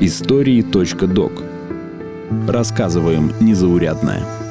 Истории.док Рассказываем незаурядное.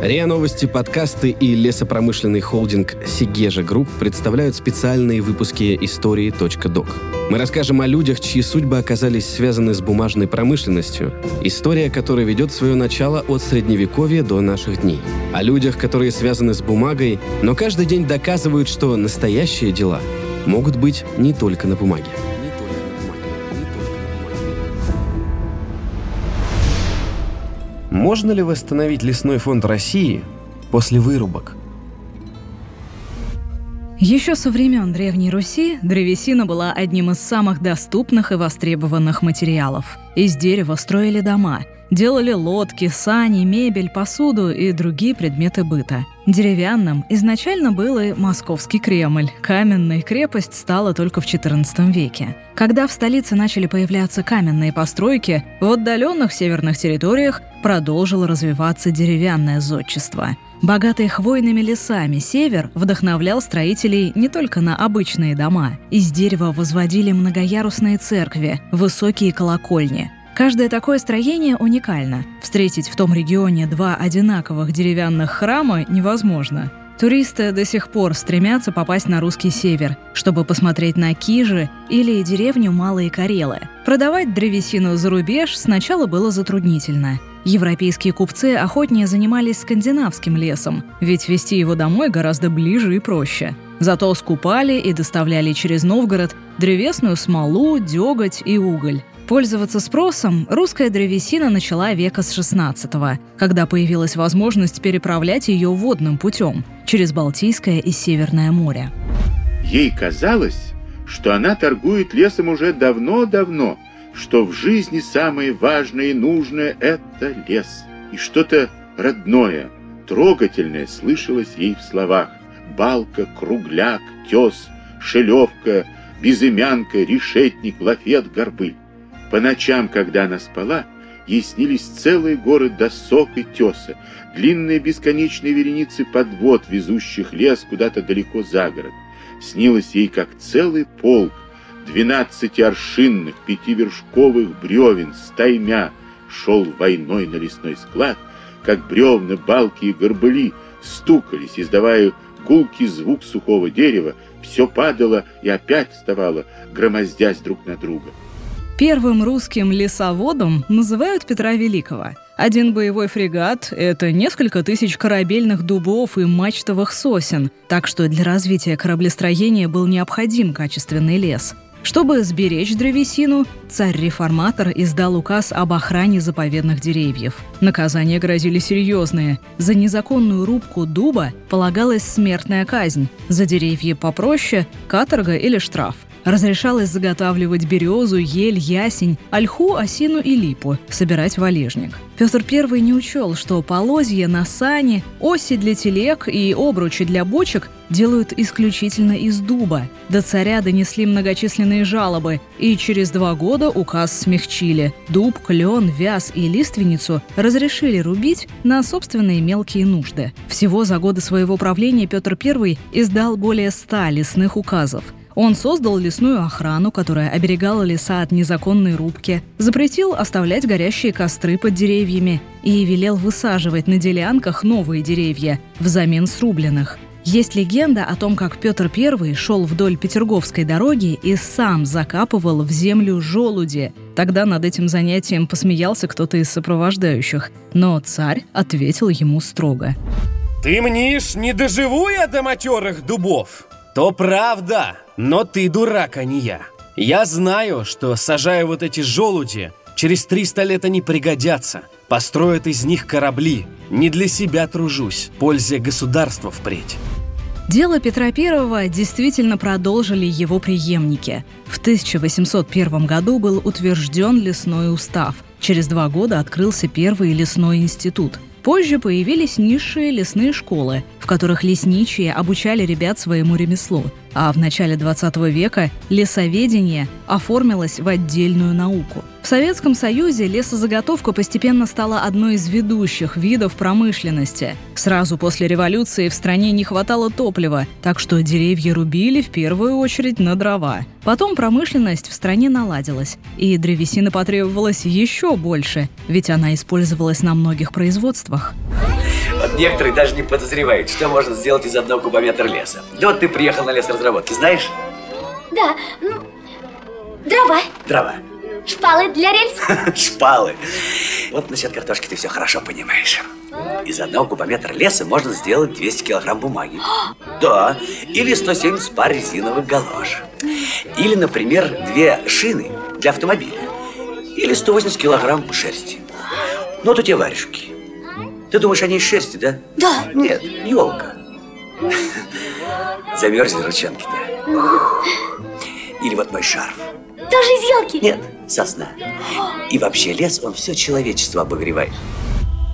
РИА Новости, подкасты и лесопромышленный холдинг «Segezha Group» представляют специальные выпуски истории.док. Мы расскажем о людях, чьи судьбы оказались связаны с бумажной промышленностью, история которой ведет свое начало от Средневековья до наших дней. О людях, которые связаны с бумагой, но каждый день доказывают, что настоящие дела могут быть не только на бумаге. Можно ли восстановить лесной фонд России после вырубок? Еще со времен Древней Руси древесина была одним из самых доступных и востребованных материалов. Из дерева строили дома – Делали лодки, сани, мебель, посуду и другие предметы быта. Деревянным изначально был и Московский Кремль. Каменной крепость стала только в XIV веке. Когда в столице начали появляться каменные постройки, в отдаленных северных территориях продолжило развиваться деревянное зодчество. Богатый хвойными лесами север вдохновлял строителей не только на обычные дома. Из дерева возводили многоярусные церкви, высокие колокольни – Каждое такое строение уникально. Встретить в том регионе два одинаковых деревянных храма невозможно. Туристы до сих пор стремятся попасть на русский север, чтобы посмотреть на Кижи или деревню Малые Карелы. Продавать древесину за рубеж сначала было затруднительно. Европейские купцы охотнее занимались скандинавским лесом, ведь везти его домой гораздо ближе и проще. Зато скупали и доставляли через Новгород древесную смолу, деготь и уголь. Пользоваться спросом русская древесина начала века с 16 когда появилась возможность переправлять ее водным путем через Балтийское и Северное море. Ей казалось, что она торгует лесом уже давно-давно, что в жизни самое важное и нужное – это лес. И что-то родное, трогательное слышалось ей в словах. Балка, кругляк, тес, шелевка, безымянка, решетник, лафет, горбыль. По ночам, когда она спала, ей снились целые горы досок и теса, длинные бесконечные вереницы подвод, везущих лес куда-то далеко за город. Снилось ей, как целый полк двенадцати аршинных, пятивершковых бревен стаймя шел войной на лесной склад, как бревна, балки и горбыли стукались, издавая гулкий звук сухого дерева, все падало и опять вставало, громоздясь друг на друга. Первым русским лесоводом называют Петра Великого. Один боевой фрегат – это несколько тысяч корабельных дубов и мачтовых сосен, так что для развития кораблестроения был необходим качественный лес. Чтобы сберечь древесину, царь-реформатор издал указ об охране заповедных деревьев. Наказания грозили серьезные. За незаконную рубку дуба полагалась смертная казнь, за деревья попроще – каторга или штраф. Разрешалось заготавливать березу, ель, ясень, ольху, осину и липу, собирать валежник. Петр I не учел, что полозья на сани, оси для телег и обручи для бочек делают исключительно из дуба. До царя донесли многочисленные жалобы, и через два года указ смягчили. Дуб, клен, вяз и лиственницу разрешили рубить на собственные мелкие нужды. Всего за годы своего правления Петр I издал более ста лесных указов. Он создал лесную охрану, которая оберегала леса от незаконной рубки, запретил оставлять горящие костры под деревьями и велел высаживать на делянках новые деревья взамен срубленных. Есть легенда о том, как Петр I шел вдоль Петерговской дороги и сам закапывал в землю желуди. Тогда над этим занятием посмеялся кто-то из сопровождающих, но царь ответил ему строго. «Ты мнишь, не доживу я до матерых дубов? То правда, но ты дурак, а не я. Я знаю, что, сажая вот эти желуди, через 300 лет они пригодятся. Построят из них корабли. Не для себя тружусь, пользе государства впредь. Дело Петра I действительно продолжили его преемники. В 1801 году был утвержден лесной устав. Через два года открылся первый лесной институт – Позже появились низшие лесные школы, в которых лесничие обучали ребят своему ремеслу. А в начале 20 века лесоведение оформилось в отдельную науку. В Советском Союзе лесозаготовка постепенно стала одной из ведущих видов промышленности. Сразу после революции в стране не хватало топлива, так что деревья рубили в первую очередь на дрова. Потом промышленность в стране наладилась, и древесины потребовалось еще больше, ведь она использовалась на многих производствах. Некоторые даже не подозревают, что можно сделать из одного кубометра леса. Да вот ты приехал на лесоразработки, знаешь? Да, ну, дрова, Дрова. шпалы для рельс. Шпалы. Вот насчет картошки ты все хорошо понимаешь. Из одного кубометра леса можно сделать 200 килограмм бумаги. Да. Или 170 пар резиновых галош. Или, например, две шины для автомобиля. Или 180 килограмм шерсти. Ну, у тебя варежки. Ты думаешь, они из шерсти, да? Да. Нет, елка. Замерзли ручонки-то. Или вот мой шарф. Тоже из елки. Нет, сосна. И вообще лес, он все человечество обогревает.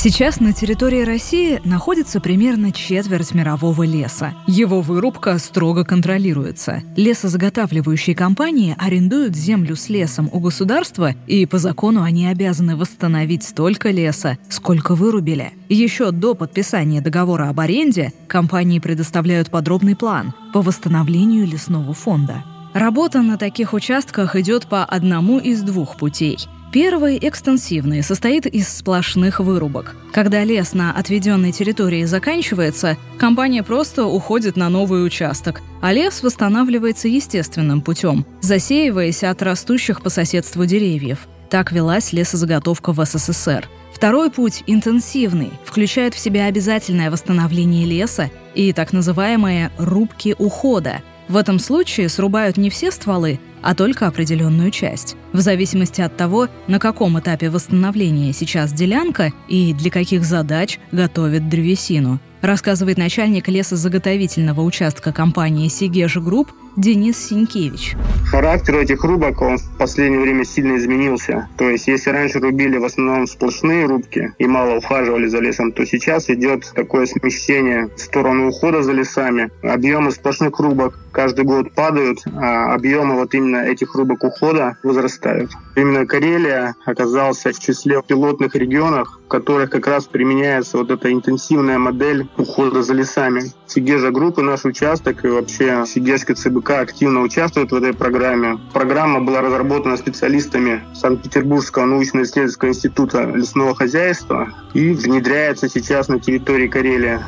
Сейчас на территории России находится примерно четверть мирового леса. Его вырубка строго контролируется. Лесозаготавливающие компании арендуют землю с лесом у государства, и по закону они обязаны восстановить столько леса, сколько вырубили. Еще до подписания договора об аренде компании предоставляют подробный план по восстановлению лесного фонда. Работа на таких участках идет по одному из двух путей. Первый, экстенсивный, состоит из сплошных вырубок. Когда лес на отведенной территории заканчивается, компания просто уходит на новый участок, а лес восстанавливается естественным путем, засеиваясь от растущих по соседству деревьев. Так велась лесозаготовка в СССР. Второй путь, интенсивный, включает в себя обязательное восстановление леса и так называемые «рубки ухода», в этом случае срубают не все стволы, а только определенную часть. В зависимости от того, на каком этапе восстановления сейчас делянка и для каких задач готовят древесину, рассказывает начальник лесозаготовительного участка компании «Segezha Group» Денис Синькевич. Характер этих рубок, он в последнее время сильно изменился. То есть, если раньше рубили в основном сплошные рубки и мало ухаживали за лесом, то сейчас идет такое смещение в сторону ухода за лесами. Объемы сплошных рубок каждый год падают, а объемы вот именно этих рубок ухода возрастают. Именно Карелия оказался в числе пилотных регионов, в которых как раз применяется вот эта интенсивная модель ухода за лесами. Сигежа группы, наш участок и вообще Сигежский ЦБК активно участвует в этой программе. Программа была разработана специалистами Санкт-Петербургского научно-исследовательского института лесного хозяйства и внедряется сейчас на территории Карелии.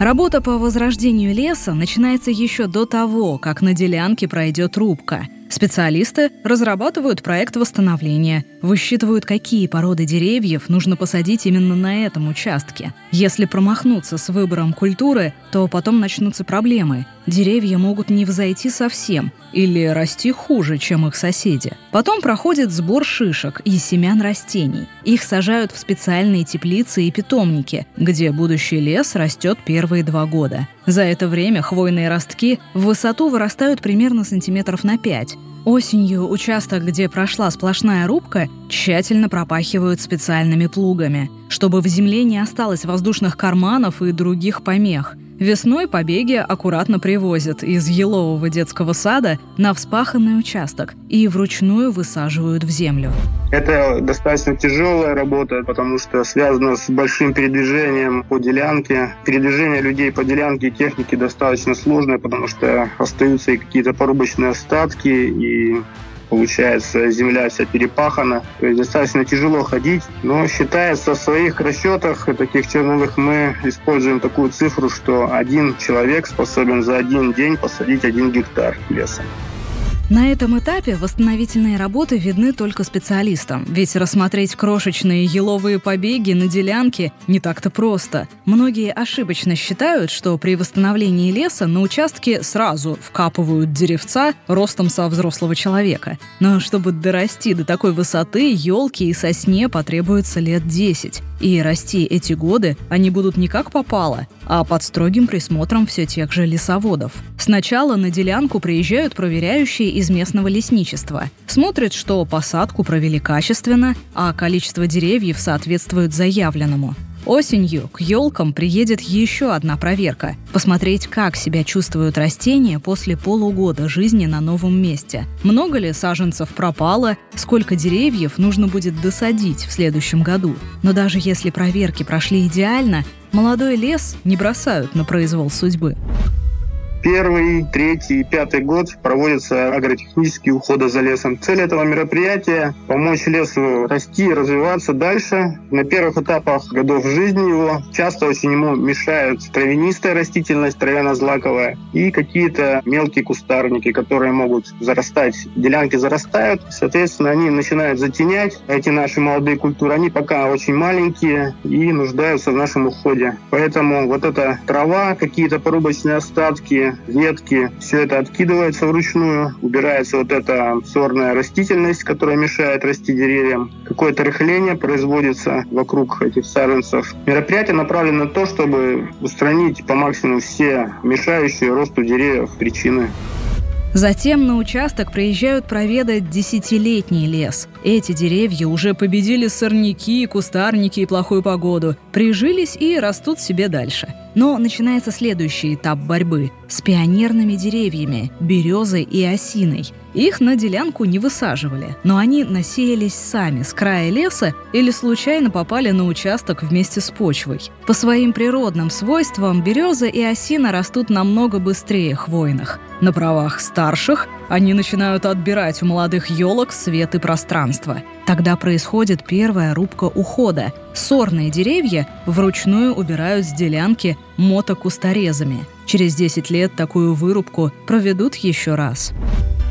Работа по возрождению леса начинается еще до того, как на делянке пройдет рубка. Специалисты разрабатывают проект восстановления, высчитывают, какие породы деревьев нужно посадить именно на этом участке. Если промахнуться с выбором культуры, то потом начнутся проблемы. Деревья могут не взойти совсем или расти хуже, чем их соседи. Потом проходит сбор шишек и семян растений. Их сажают в специальные теплицы и питомники, где будущий лес растет первые два года. За это время хвойные ростки в высоту вырастают примерно сантиметров на 5. Осенью участок, где прошла сплошная рубка, тщательно пропахивают специальными плугами, чтобы в земле не осталось воздушных карманов и других помех. Весной побеги аккуратно привозят из елового детского сада на вспаханный участок и вручную высаживают в землю. Это достаточно тяжелая работа, потому что связано с большим передвижением по делянке. Передвижение людей по делянке и техники достаточно сложное, потому что остаются и какие-то порубочные остатки, и получается земля вся перепахана. То есть достаточно тяжело ходить, но считается в своих расчетах таких черновых мы используем такую цифру, что один человек способен за один день посадить один гектар леса. На этом этапе восстановительные работы видны только специалистам, ведь рассмотреть крошечные еловые побеги на делянке не так-то просто. Многие ошибочно считают, что при восстановлении леса на участке сразу вкапывают деревца ростом со взрослого человека. Но чтобы дорасти до такой высоты, елки и сосне потребуется лет 10. И расти эти годы они будут не как попало, а под строгим присмотром все тех же лесоводов. Сначала на делянку приезжают проверяющие из местного лесничества. Смотрят, что посадку провели качественно, а количество деревьев соответствует заявленному. Осенью к елкам приедет еще одна проверка – посмотреть, как себя чувствуют растения после полугода жизни на новом месте. Много ли саженцев пропало, сколько деревьев нужно будет досадить в следующем году. Но даже если проверки прошли идеально, молодой лес не бросают на произвол судьбы. Первый, третий и пятый год проводятся агротехнические уходы за лесом. Цель этого мероприятия – помочь лесу расти и развиваться дальше. На первых этапах годов жизни его часто очень ему мешают травянистая растительность, травяно-злаковая, и какие-то мелкие кустарники, которые могут зарастать. Делянки зарастают, соответственно, они начинают затенять эти наши молодые культуры. Они пока очень маленькие и нуждаются в нашем уходе. Поэтому вот эта трава, какие-то порубочные остатки, ветки, все это откидывается вручную, убирается вот эта сорная растительность, которая мешает расти деревьям. Какое-то рыхление производится вокруг этих саженцев. Мероприятие направлено на то, чтобы устранить по максимуму все мешающие росту деревьев причины. Затем на участок приезжают проведать десятилетний лес. Эти деревья уже победили сорняки, кустарники и плохую погоду, прижились и растут себе дальше. Но начинается следующий этап борьбы с пионерными деревьями – березой и осиной. Их на делянку не высаживали, но они насеялись сами с края леса или случайно попали на участок вместе с почвой. По своим природным свойствам береза и осина растут намного быстрее хвойных. На правах старших они начинают отбирать у молодых елок свет и пространство. Тогда происходит первая рубка ухода. Сорные деревья вручную убирают с делянки мотокусторезами. Через 10 лет такую вырубку проведут еще раз.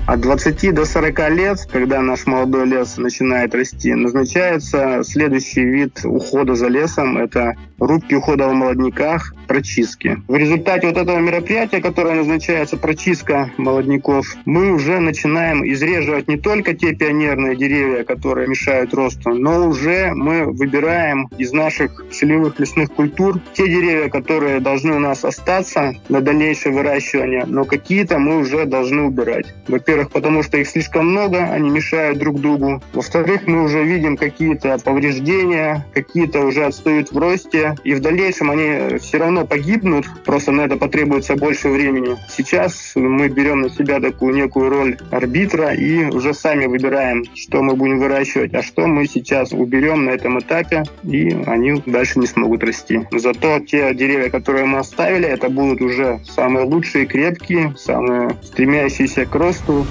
От 20 до 40 лет, когда наш молодой лес начинает расти, назначается следующий вид ухода за лесом. Это рубки ухода в молодняках, прочистки. В результате вот этого мероприятия, которое назначается прочистка молодняков, мы уже начинаем изреживать не только те пионерные деревья, которые мешают росту, но уже мы выбираем из наших целевых лесных культур те деревья, которые должны у нас остаться на дальнейшее выращивание, но какие-то мы уже должны убирать. Во-первых, потому что их слишком много, они мешают друг другу. Во-вторых, мы уже видим какие-то повреждения, какие-то уже отстают в росте, и в дальнейшем они все равно равно погибнут, просто на это потребуется больше времени. Сейчас мы берем на себя такую некую роль арбитра и уже сами выбираем, что мы будем выращивать, а что мы сейчас уберем на этом этапе, и они дальше не смогут расти. Зато те деревья, которые мы оставили, это будут уже самые лучшие, крепкие, самые стремящиеся к росту.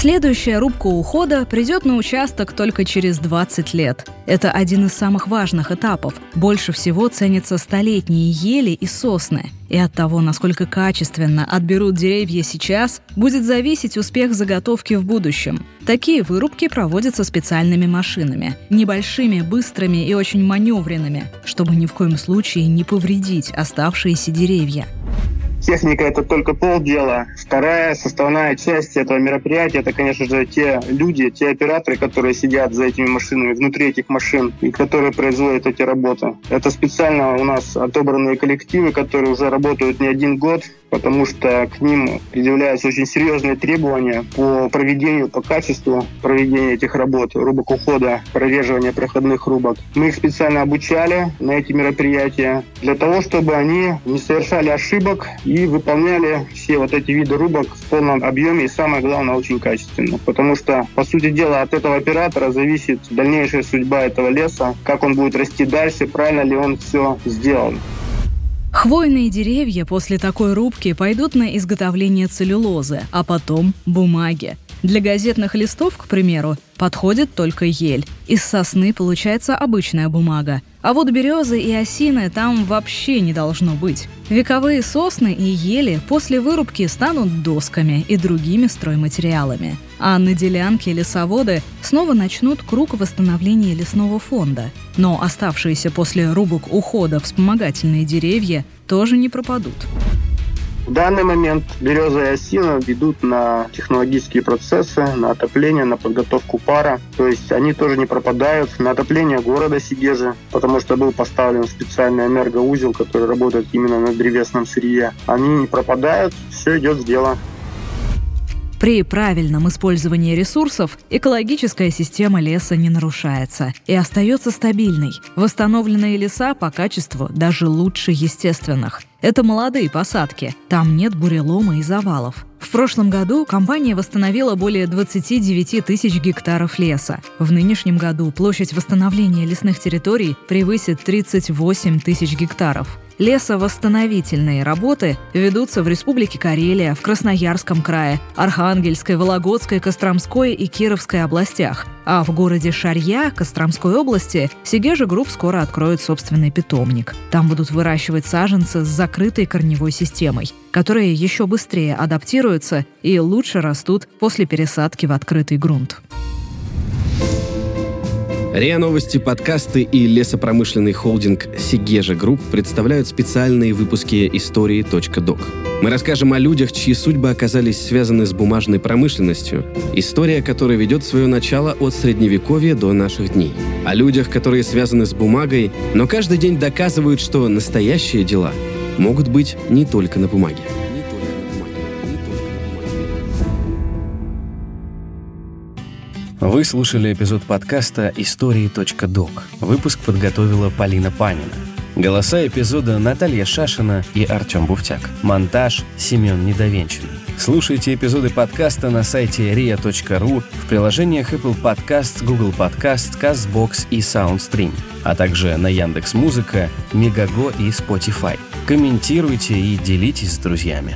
Следующая рубка ухода придет на участок только через 20 лет. Это один из самых важных этапов. Больше всего ценятся столетние ели и сосны. И от того, насколько качественно отберут деревья сейчас, будет зависеть успех заготовки в будущем. Такие вырубки проводятся специальными машинами. Небольшими, быстрыми и очень маневренными, чтобы ни в коем случае не повредить оставшиеся деревья. Техника это только полдела. Вторая составная часть этого мероприятия это, конечно же, те люди, те операторы, которые сидят за этими машинами, внутри этих машин и которые производят эти работы. Это специально у нас отобранные коллективы, которые уже работают не один год, потому что к ним предъявляются очень серьезные требования по проведению, по качеству проведения этих работ, рубок ухода, прореживания проходных рубок. Мы их специально обучали на эти мероприятия для того, чтобы они не совершали ошибок и выполняли все вот эти виды рубок в полном объеме и самое главное очень качественно. Потому что, по сути дела, от этого оператора зависит дальнейшая судьба этого леса, как он будет расти дальше, правильно ли он все сделал. Хвойные деревья после такой рубки пойдут на изготовление целлюлозы, а потом бумаги. Для газетных листов, к примеру, подходит только ель. Из сосны получается обычная бумага. А вот березы и осины там вообще не должно быть. Вековые сосны и ели после вырубки станут досками и другими стройматериалами. А на делянке лесоводы снова начнут круг восстановления лесного фонда. Но оставшиеся после рубок ухода вспомогательные деревья тоже не пропадут. В данный момент береза и осина идут на технологические процессы, на отопление, на подготовку пара. То есть они тоже не пропадают. На отопление города Сигежи, потому что был поставлен специальный энергоузел, который работает именно на древесном сырье. Они не пропадают, все идет в дело. При правильном использовании ресурсов экологическая система леса не нарушается и остается стабильной. Восстановленные леса по качеству даже лучше естественных. Это молодые посадки, там нет бурелома и завалов. В прошлом году компания восстановила более 29 тысяч гектаров леса. В нынешнем году площадь восстановления лесных территорий превысит 38 тысяч гектаров. Лесовосстановительные работы ведутся в Республике Карелия, в Красноярском крае, Архангельской, Вологодской, Костромской и Кировской областях. А в городе Шарья, Костромской области, Segezha Group скоро откроет собственный питомник. Там будут выращивать саженцы с закрытой корневой системой, которые еще быстрее адаптируются и лучше растут после пересадки в открытый грунт. РИА Новости, подкасты и лесопромышленный холдинг Segezha Group представляют специальные выпуски истории.док. Мы расскажем о людях, чьи судьбы оказались связаны с бумажной промышленностью, история которой ведет свое начало от Средневековья до наших дней. О людях, которые связаны с бумагой, но каждый день доказывают, что настоящие дела могут быть не только на бумаге. Вы слушали эпизод подкаста «Истории.док». Выпуск подготовила Полина Панина. Голоса эпизода Наталья Шашина и Артем Буфтяк. Монтаж Семен Недовенчанный. Слушайте эпизоды подкаста на сайте ria.ru, в приложениях Apple Podcasts, Google Podcasts, CastBox и SoundStream, а также на Яндекс Музыка, Мегаго и Spotify. Комментируйте и делитесь с друзьями.